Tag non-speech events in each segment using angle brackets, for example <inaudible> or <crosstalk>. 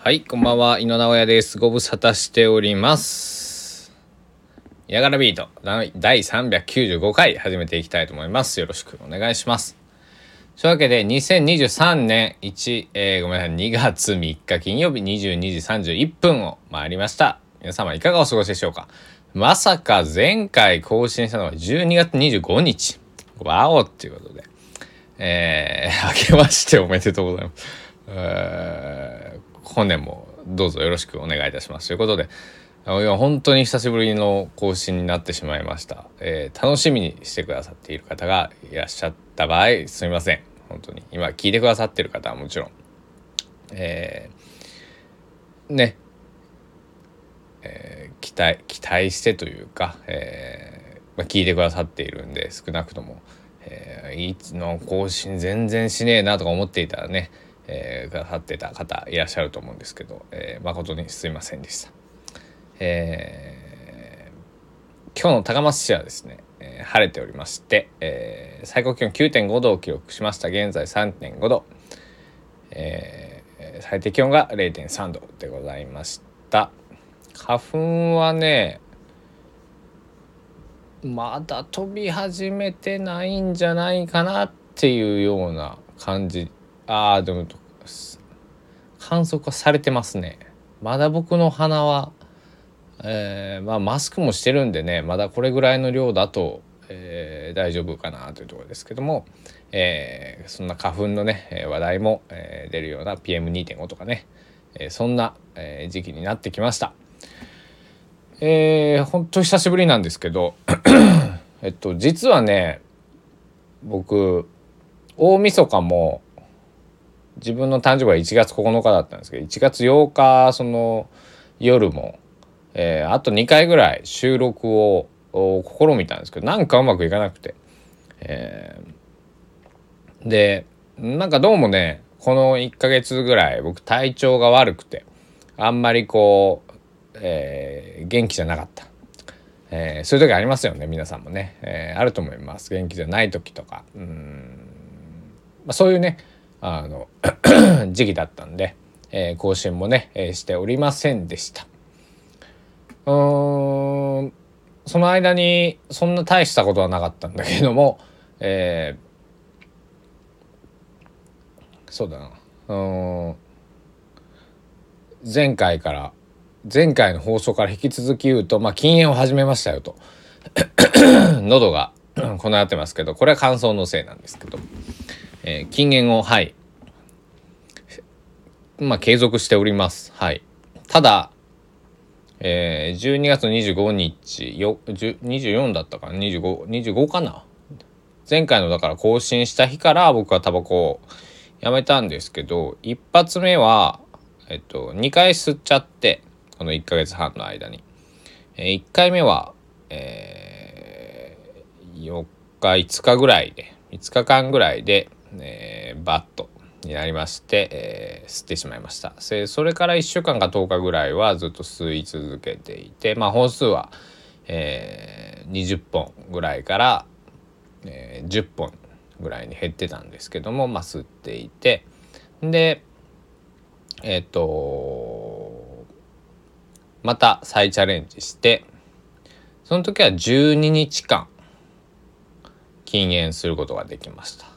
はい、こんばんは、井野直哉です。ご無沙汰しております。ヤガラビート第395回始めていきたいと思います。よろしくお願いします。というわけで、2023年1、えーごめんなさい、2月3日金曜日22時31分を回りました。皆様いかがお過ごしでしょうかまさか前回更新したのが12月25日。わおっていうことで。えー、明けましておめでとうございます。えー本年もどうぞよろしくお願いいたします。ということで、あのいや本当に久しぶりの更新になってしまいました、えー楽しみにしてくださっている方がいらっしゃった場合、すみません。本当に。今聞いてくださってる方はもちろん。えーね、えー期待、期待してというか、えーまあ、聞いてくださっているんで、少なくとも、えーいつの更新全然しねえなとか思っていたらね、えーくださってた方いらっしゃると思うんですけど、えー誠にすいませんでした。えー今日の高松市はですね、えー晴れておりまして、えー最高気温9.5度を記録しました。現在3.5度、えー最低気温が0.3度でございました。花粉はねまだ飛び始めてないんじゃないかなっていうような感じああでも観測はされてますねまだ僕の鼻は、えーまあマスクもしてるんでねまだこれぐらいの量だと、えー大丈夫かなというところですけども、えーそんな花粉のね話題も、えー出るような PM2.5 とかね、えーそんな、えー時期になってきました。えー、本当久しぶりなんですけどえっと実はね僕大晦日も自分の誕生日は1月9日だったんですけど1月8日その夜も、えーあと2回ぐらい収録を試みたんですけどなんかうまくいかなくて、えーでなんかどうもねこの1ヶ月ぐらい僕体調が悪くてあんまりこう、えー元気じゃなかった。えーそういう時ありますよね皆さんもね、えーあると思います。元気じゃない時とか。うん、まあ、そういうねあの <clears throat> 時期だったんで、えー更新もね、えーしておりませんでした。うーんその間にそんな大したことはなかったんだけども、えーそうだな。うん前回から前回の放送から引き続き言うと、まあ、禁煙を始めましたよと。<clears throat> 喉がこなってますけどこれは乾燥のせいなんですけど、えー禁煙をはい。まあ継続しております。はい。ただ、えー12月25日よ24だったかな？25 25かな？前回のだから更新した日から僕はタバコをやめたんですけど一発目はえっと2回吸っちゃってこの1ヶ月半の間に、え1回目は、えー4日5日ぐらいで5日間ぐらいで、えーバットになりまして、えー吸ってしまいました。それから1週間か10日ぐらいはずっと吸い続けていてまあ本数は、えー20本ぐらいから、えー10本ぐらいに減ってたんですけどもまあ吸っていて。でえっ、とまた再チャレンジしてその時は12日間禁煙することができました。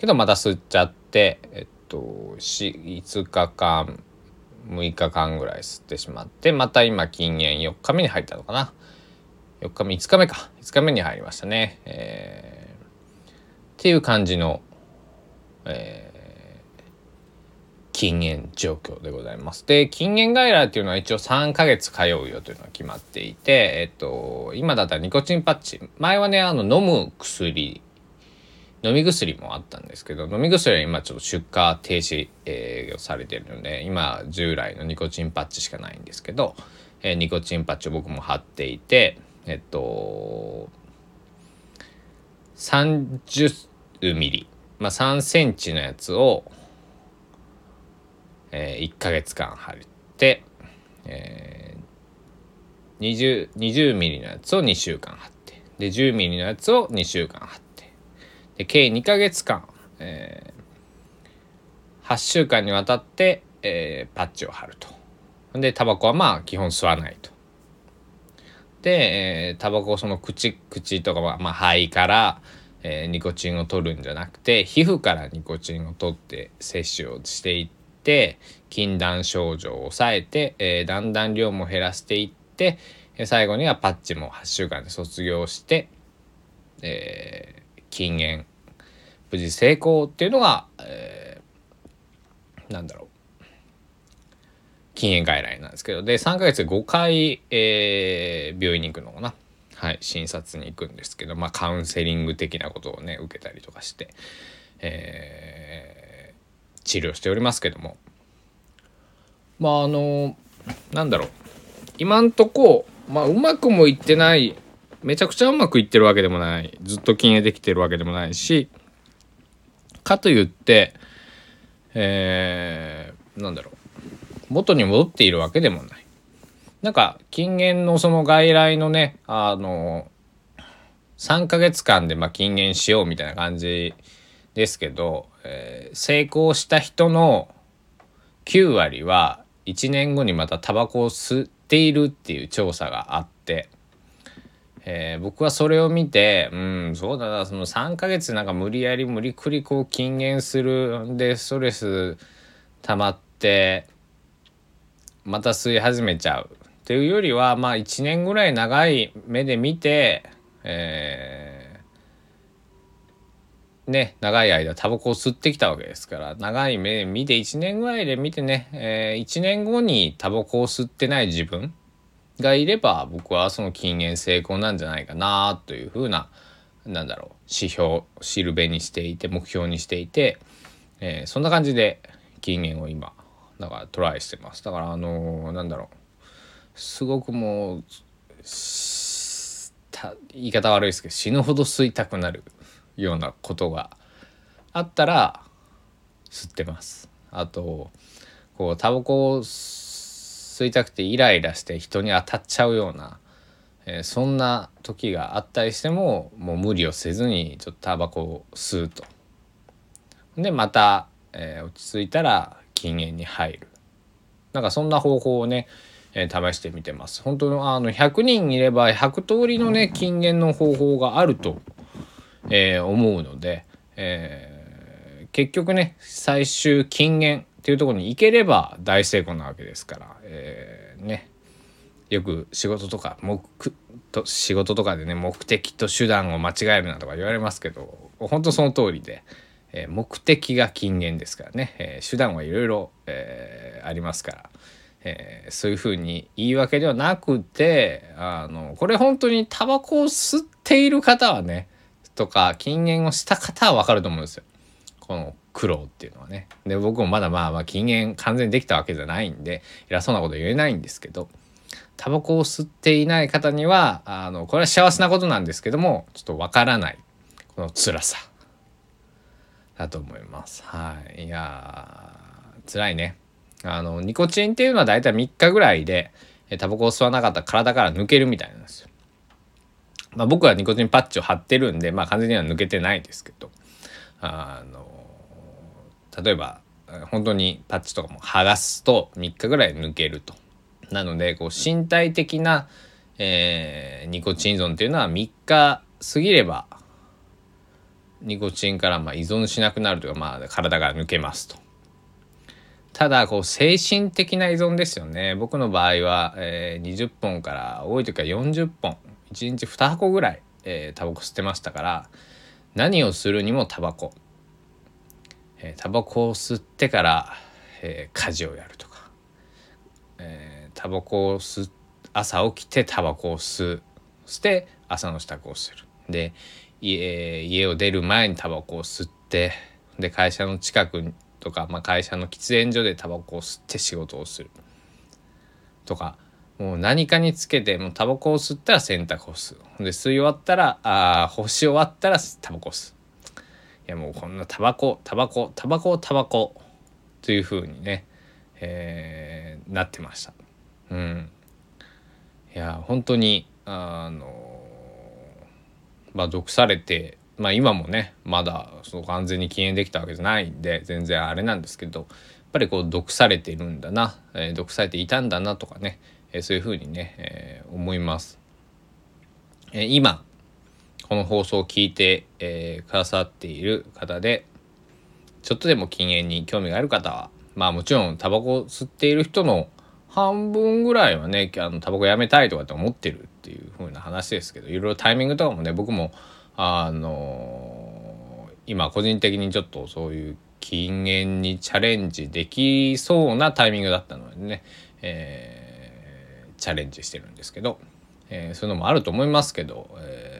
けどまた吸っちゃってえっとし5日間6日間ぐらい吸ってしまってまた今禁煙4日目に入ったのかな。4日目5日目か。5日目に入りましたね。えーっていう感じのえー禁煙状況でございます。で禁煙外来っていうのは一応3ヶ月通うよというのが決まっていて、えっと、今だったらニコチンパッチ。前はねあの飲む薬飲み薬もあったんですけど飲み薬は今ちょっと出荷停止営業されてるので今従来のニコチンパッチしかないんですけど、えーニコチンパッチを僕も貼っていてえっと30ミリ、まあ、3センチのやつをえー、1ヶ月間貼って、えー、20, 20ミリのやつを2週間貼ってで10ミリのやつを2週間貼って計2ヶ月間、えー、8週間にわたって、えー、パッチを貼ると。でタバコはまあ基本吸わないと。で、えー、タバコをその口口とかは、まあ、肺から、えー、ニコチンを取るんじゃなくて皮膚からニコチンを取って摂取をしていって禁断症状を抑えて、えー、だんだん量も減らしていってえ最後にはパッチも8週間で卒業して、えー、禁煙無事成功っていうのが、えー、なんだろう。禁煙外来なんですけど。で3ヶ月で5回、えー、病院に行くのかな。はい、診察に行くんですけど、まあ、カウンセリング的なことをね受けたりとかして、えー、治療しておりますけども。まああのなんだろう。今んとこ、まあ、うまくもいってないめちゃくちゃうまくいってるわけでもない。ずっと禁煙できてるわけでもないしかといってえー、なんだろう元に戻っているわけでもない。なんか禁煙のその外来のねあの3ヶ月間でま禁煙しようみたいな感じですけど、えー、成功した人の9割は1年後にまたタバコを吸っているっていう調査があって、えー、僕はそれを見てうんそうだなその3ヶ月なんか無理やり無理くりこう禁煙するんでストレス溜まってまた吸い始めちゃうっていうよりはまあ1年ぐらい長い目で見て、えー、ね長い間タバコを吸ってきたわけですから長い目で見て1年ぐらいで見てね、えー、1年後にタバコを吸ってない自分がいれば僕はその禁煙成功なんじゃないかなというふうななんだろう指標シルベにしていて目標にしていて、えー、そんな感じで禁煙を今だからトライしてます。だからあのー、なんだろうすごくもう言い方悪いですけど死ぬほど吸いたくなるようなことがあったら吸ってます。あとこうタバコを吸いたくてイライラして人に当たっちゃうような、えー、そんな時があったりしてももう無理をせずにちょっとタバコを吸うと。でまた、えー、落ち着いたら禁煙に入る。なんかそんな方法をね、えー、試してみてます。本当あの100人いれば100通りのね禁煙の方法があると、えー、思うので、えー、結局ね最終禁煙っていうところに行ければ大成功なわけですから、えー、ねよく仕事とか目と仕事とかでね目的と手段を間違えるなとか言われますけど本当その通りで。えー、目的が禁煙ですからね、えー、手段はいろいろありますから、えー、そういうふうに言い訳ではなくてあのこれ本当にタバコを吸っている方はねとか禁煙をした方は分かると思うんですよ。この苦労っていうのはね。で僕もまだまあまあ禁煙完全にできたわけじゃないんで偉そうなこと言えないんですけどタバコを吸っていない方にはあのこれは幸せなことなんですけどもちょっと分からないこの辛さだと思います。はい。いや辛いね。あの、ニコチンっていうのは大体3日ぐらいで、タバコを吸わなかったら体から抜けるみたいなんですよ。まあ僕はニコチンパッチを貼ってるんで、まあ完全には抜けてないですけど、あの、例えば、本当にパッチとかも剥がすと3日ぐらい抜けると。なので、こう身体的な、えー、ニコチン依存っていうのは3日過ぎればニコチンからま依存しなくなるというか、まあ、体が抜けますと。ただこう精神的な依存ですよね僕の場合は、えー、20本から多い時は40本1日2箱ぐらい、えー、タバコ吸ってましたから何をするにもタバコ、えー、タバコを吸ってから、えー、家事をやるとか、えー、タバコを吸朝起きてタバコを吸うして朝の支度をする。で家家を出る前にタバコを吸ってで会社の近くとか、まあ、会社の喫煙所でタバコを吸って仕事をする。とかもう何かにつけてもうタバコを吸ったら洗濯を吸うで吸い終わったらあ干し終わったらタバコを吸う。やもうこんなタバコタバコタバコタバコというふうにね、えー、なってましたうんいや本当にあのまあ、毒されて、まあ、今もねまだその完全に禁煙できたわけじゃないんで全然あれなんですけどやっぱりこう毒されているんだな、えー、毒されていたんだなとかね、えー、そういうふうにね、えー、思います。えー、今この放送を聞いて、えー、くださっている方でちょっとでも禁煙に興味がある方はまあもちろんタバコ吸っている人の半分ぐらいはねあのタバコやめたいとかって思ってるっていう風な話ですけどいろいろタイミングとかもね僕もあのー、今個人的にちょっとそういう禁煙にチャレンジできそうなタイミングだったのでね、えー、チャレンジしてるんですけど、えー、そういうのもあると思いますけど、えー、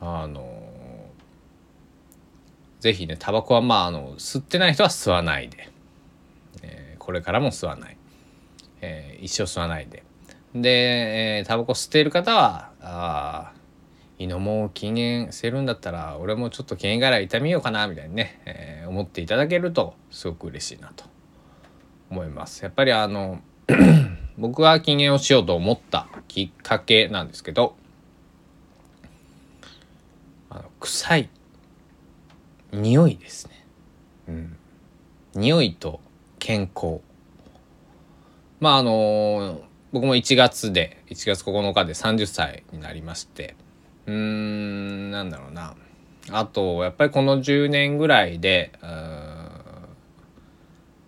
あの是非ねタバコはまああの吸ってない人は吸わないで、えー、これからも吸わない、えー、一生吸わないで。で、えー、タバコ吸っている方はあ胃のもう禁煙してるんだったら俺もちょっと禁煙から痛みようかなみたいにね、えー、思っていただけるとすごく嬉しいなと。思います。やっぱりあの <clears throat> 僕が禁煙をしようと思ったきっかけなんですけどあの臭い。匂いですね。うん、匂いと健康。まああの僕も1月で1月9日で30歳になりまして。うーんなんだろうな。あとやっぱりこの10年ぐらいで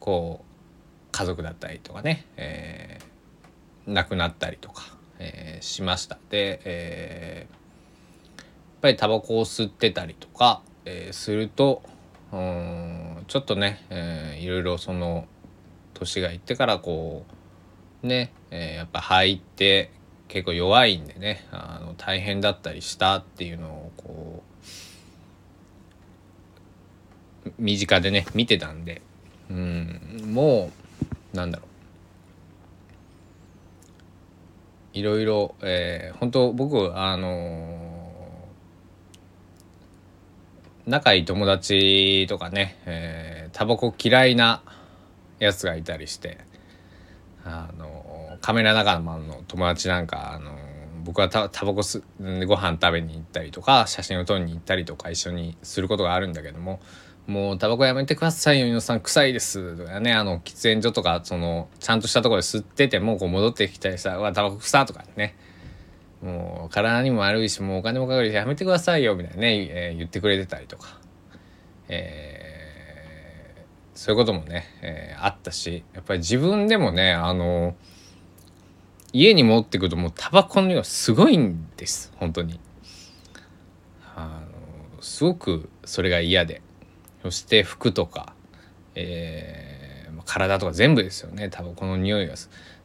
こう家族だったりとかね、えー、亡くなったりとか、えー、しました。で、えー、っぱりタバコを吸ってたりとか、えー、するとうんちょっとね、えー、いろいろその年がいってからこうね、えー、やっぱ入って結構弱いんでねあの大変だったりしたっていうのをこう身近でね見てたんでうんもうなんだろう。いろいろ、えー、本当僕あのー、仲いい友達とかね、えー、タバコ嫌いなやつがいたりしてあのカメラ仲間の友達なんかあの僕はタバコすご飯食べに行ったりとか写真を撮りに行ったりとか一緒にすることがあるんだけどももうタバコやめてくださいよ皆さん。臭いです。とかねあの喫煙所とかそのちゃんとしたところで吸っててもこう戻ってきたりさ「わタバコ臭」とかね。もう体にも悪いしもうお金もかかるしやめてくださいよみたいなね、えー、言ってくれてたりとか、えーそういうこともね、えー、あったしやっぱり自分でもねあの家に持ってくるともうタバコの量すごいんです本当に。あのすごくそれが嫌で。そして服とか、えー、体とか全部ですよねタバコの匂いが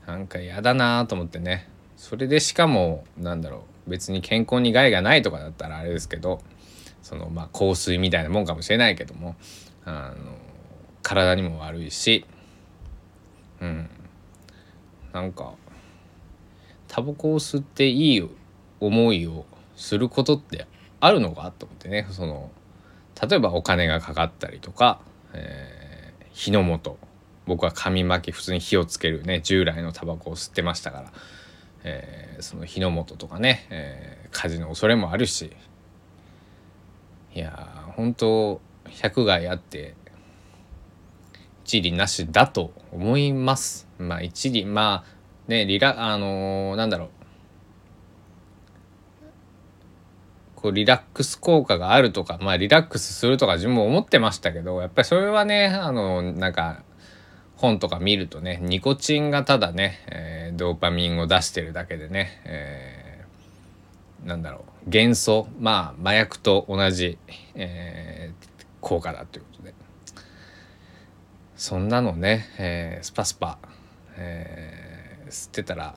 なんか嫌だなと思ってね。それでしかもなんだろう別に健康に害がないとかだったらあれですけどそのまあ香水みたいなもんかもしれないけどもあの体にも悪いしうん。なんかタバコを吸っていい思いをすることってあるのかと思ってねその例えばお金がかかったりとか、えー、火の元。僕は紙巻き普通に火をつけるね従来のタバコを吸ってましたから、えー、その火の元とかね、えー、火事の恐れもあるしいや本当百害あって一理なしだと思います。まあ一理まあねリラあのー、なんだろうこうリラックス効果があるとかまあリラックスするとか自分も思ってましたけどやっぱりそれはねあのなんか本とか見るとねニコチンがただね、えー、ドーパミンを出してるだけでね、えー、なんだろう幻想まあ麻薬と同じ、えー、効果だということで。そんなのね、えー、スパスパ、えー、吸ってたら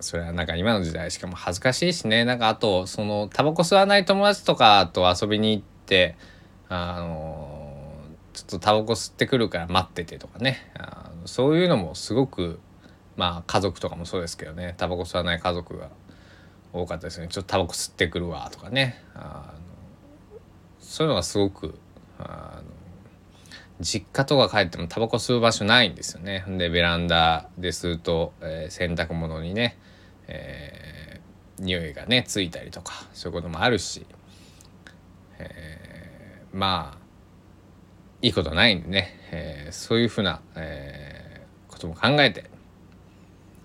それはなんか今の時代しかも恥ずかしいしねなんかあとそのタバコ吸わない友達とかと遊びに行ってあのちょっとタバコ吸ってくるから待っててとかね。あそういうのもすごくまあ家族とかもそうですけどね。タバコ吸わない家族が多かったですね。ちょっとタバコ吸ってくるわとかね。あのそういうのがすごくあの実家とか帰ってもタバコ吸う場所ないんですよね。でベランダで吸うと、えー、洗濯物にね、えー、匂いがねついたりとかそういうこともあるし、えー、まあいいことはないんでね、えー、そういうふうな、えー、ことも考えて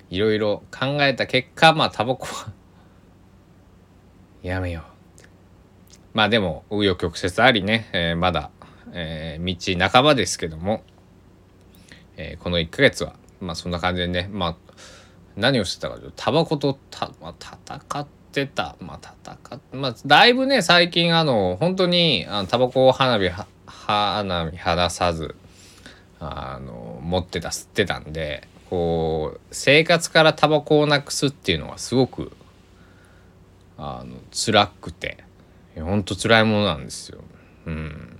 いろいろ考えた結果まあタバコは <laughs> やめよう。まあでも紆余曲折ありね、えー、まだ、えー、道半ばですけども、えー、この1ヶ月はまあそんな感じでね。まあ何をしてたかというとタバコとた、まあ、戦ってた。まあ戦っまあだいぶね最近あの本当にあのタバコ花火花火離さずあの持ってた吸ってたんでこう生活からタバコをなくすっていうのはすごくあの辛くてほんと辛いものなんですよ。うん、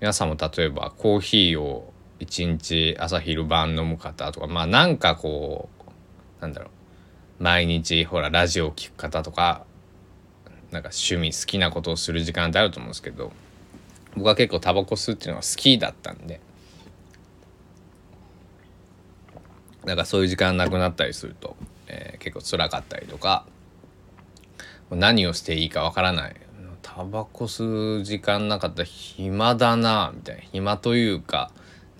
皆さんも例えばコーヒーを一日朝昼晩飲む方とかまあなんかこうなんだろう毎日ほらラジオを聴く方とかなんか趣味好きなことをする時間ってあると思うんですけど僕は結構タバコ吸うっていうのが好きだったんで。なんかそういう時間なくなったりすると、えー、結構辛かったりとか何をしていいかわからない。タバコ吸う時間なかったら暇だなみたいな。暇というか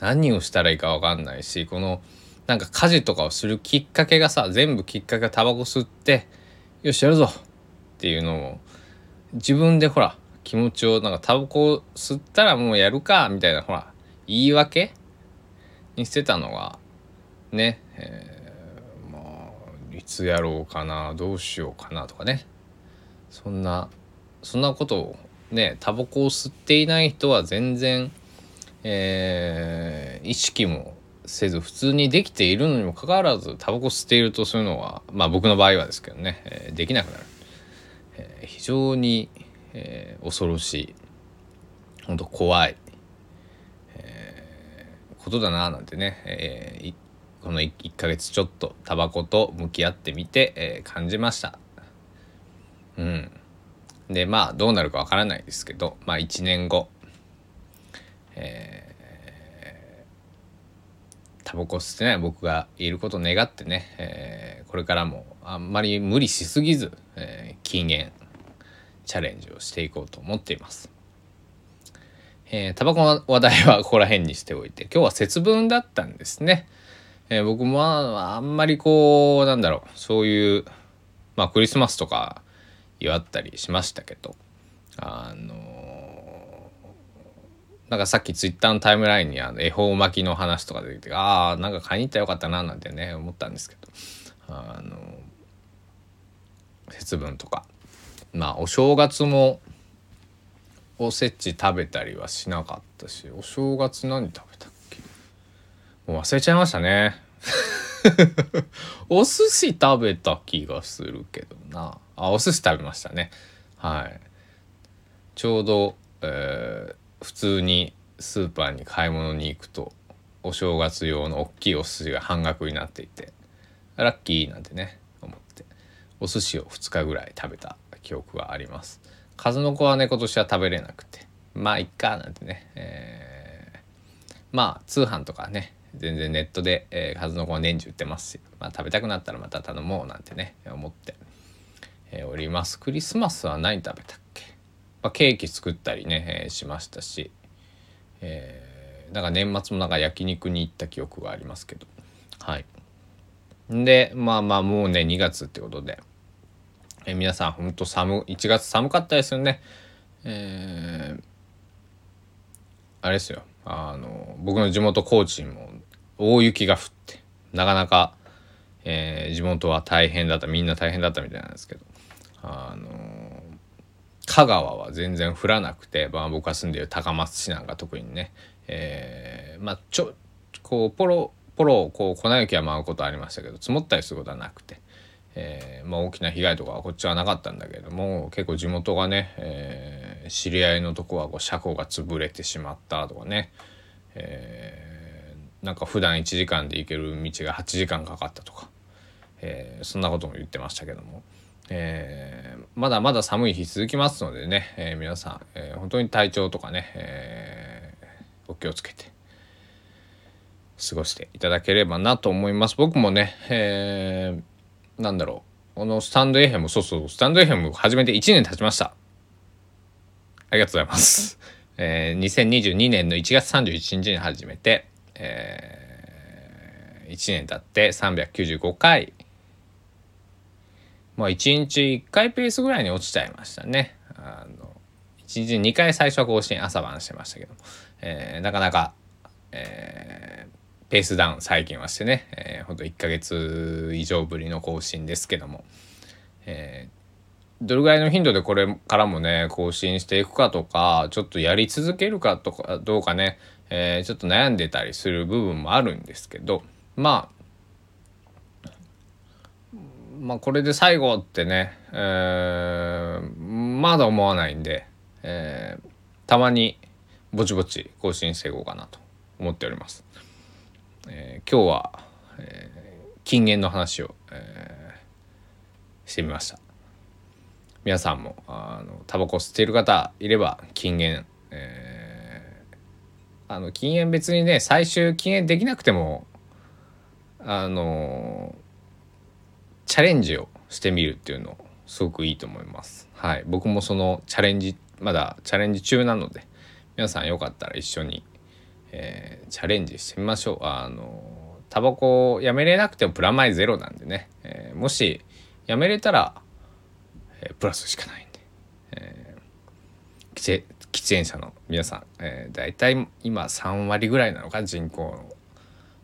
何をしたらいいか分かんないしこのなんか家事とかをするきっかけがさ全部きっかけがタバコ吸ってよしやるぞっていうのを自分でほら気持ちをなんかタバコ吸ったらもうやるかみたいなほら言い訳？にしてたのがね、えー、まあいつやろうかなどうしようかなとかね。そんなそんなことをねタバコを吸っていない人は全然えー、意識もせず普通にできているのにもかかわらずタバコ吸っているとそういうのはまあ僕の場合はですけどね、えー、できなくなる、えー、非常に、えー、恐ろしい。本当怖い、えー、ことだななんてね、えー、この 1, 1ヶ月ちょっとタバコと向き合ってみて、えー、感じました。うん。でまあどうなるかわからないですけどまあ1年後。えー、タバコ吸ってない僕がいることを願ってね、えー、これからもあんまり無理しすぎず、えー、禁煙。チャレンジをしていこうと思っています。えー、タバコの話題はここら辺にしておいて今日は節分だったんですね。えー、僕もあんまりこうなんだろうそういうまあクリスマスとか祝ったりしましたけどあのなんかさっきツイッターのタイムラインにあの恵方巻きの話とか出てきてああなんか買いに行ったらよかったななんてね思ったんですけどあの節分とかまあお正月もおせち食べたりはしなかったしお正月何食べたっけ？もう忘れちゃいましたね。<laughs> お寿司食べた気がするけどな。あお寿司食べましたね。はい。ちょうどえー普通にスーパーに買い物に行くとお正月用の大きいお寿司が半額になっていてラッキーなんてね思って。お寿司を2日ぐらい食べた記憶があります。数の子はね今年は食べれなくて。まあいっかなんてね、えー、まあ通販とかね全然ネットで、えー、数の子は年中売ってますし、まあ、食べたくなったらまた頼もうなんてね思って、えー、おります。クリスマスは何食べたっけ？まあ、ケーキ作ったりね、えー、しましたし、えー、なんか年末もなんか焼肉に行った記憶がありますけど。はい。でまあまあもうね2月ってことで、えー、皆さんほんと寒1月寒かったですよね。えー、あれですよ。あの僕の地元高知にも大雪が降ってなかなか、えー、地元は大変だったみんな大変だったみたいなんですけどあの香川は全然降らなくて、まあ、僕が住んでいる高松市なんか特にね、えー、まあちょこうポロポロこう粉雪は舞うことありましたけど積もったりすることはなくて、えーまあ、大きな被害とかはこっちはなかったんだけども結構地元がね、えー、知り合いのとこはこう車庫が潰れてしまったとかね、えー、なんか普段1時間で行ける道が8時間かかったとか、えー、そんなことも言ってましたけども。えー、まだまだ寒い日続きますのでね、えー、皆さん、えー、本当に体調とかね、えお気をつけて過ごしていただければなと思います。僕もね、えー、なんだろう。このスタンド FM そうそうスタンド FM 始めて1年経ちました。ありがとうございます、<laughs> えー、2022年の1月31日に始めて、えー、1年経って395回。まあ1日1回ペースぐらいに落ちちゃいましたね。あの1日2回最初は更新朝晩してましたけど、えー、なかなか、えー、ペースダウン最近はしてね、えー、ほんと1ヶ月以上ぶりの更新ですけども、えー、どれぐらいの頻度でこれからもね更新していくかとかちょっとやり続けるかとかどうかね、えー、ちょっと悩んでたりする部分もあるんですけどまあまあこれで最後ってね、えー、まだ思わないんで、えー、たまにぼちぼち更新していこうかなと思っております。えー、今日は、えー、禁煙の話を、えー、してみました。皆さんもあのタバコ吸っている方いれば禁煙、えー、あの禁煙別にね最終禁煙できなくてもあのチャレンジをしてみるっていうのすごくいいと思います。はい、僕もそのチャレンジまだチャレンジ中なので皆さんよかったら一緒に、えー、チャレンジしてみましょう。あのタバコをやめれなくてもプラマイゼロなんでね、えー、もしやめれたら、えー、プラスしかないんで、えー、喫煙者の皆さん、えー、大体今3割ぐらいなのか人口の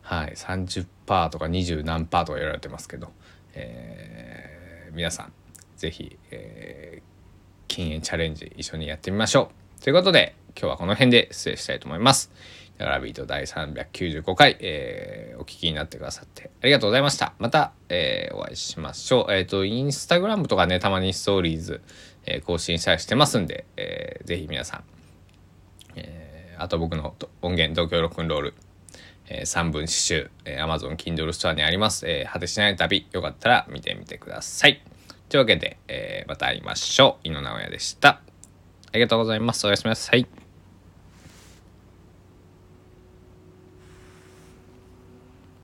はい30%とか20何パーとか言われてますけど、えー、皆さん是非、えー、禁煙チャレンジ一緒にやってみましょう。ということで今日はこの辺で失礼したいと思います。だからビート第395回、えー、お聞きになってくださってありがとうございました。また、えー、お会いしましょう。えっ、ー、と、インスタグラムとかね、たまにストーリーズ、え、更新したりしてますんで、えー、ぜひ皆さん、え、あと僕の音源、東京ロックンロール、えー、3分刺繍、えー、Amazon Kindle ストアにあります、え、果てしない旅、よかったら見てみてください。というわけで、え、また会いましょう。井野直哉でした。ありがとうございます。おやすみなさい。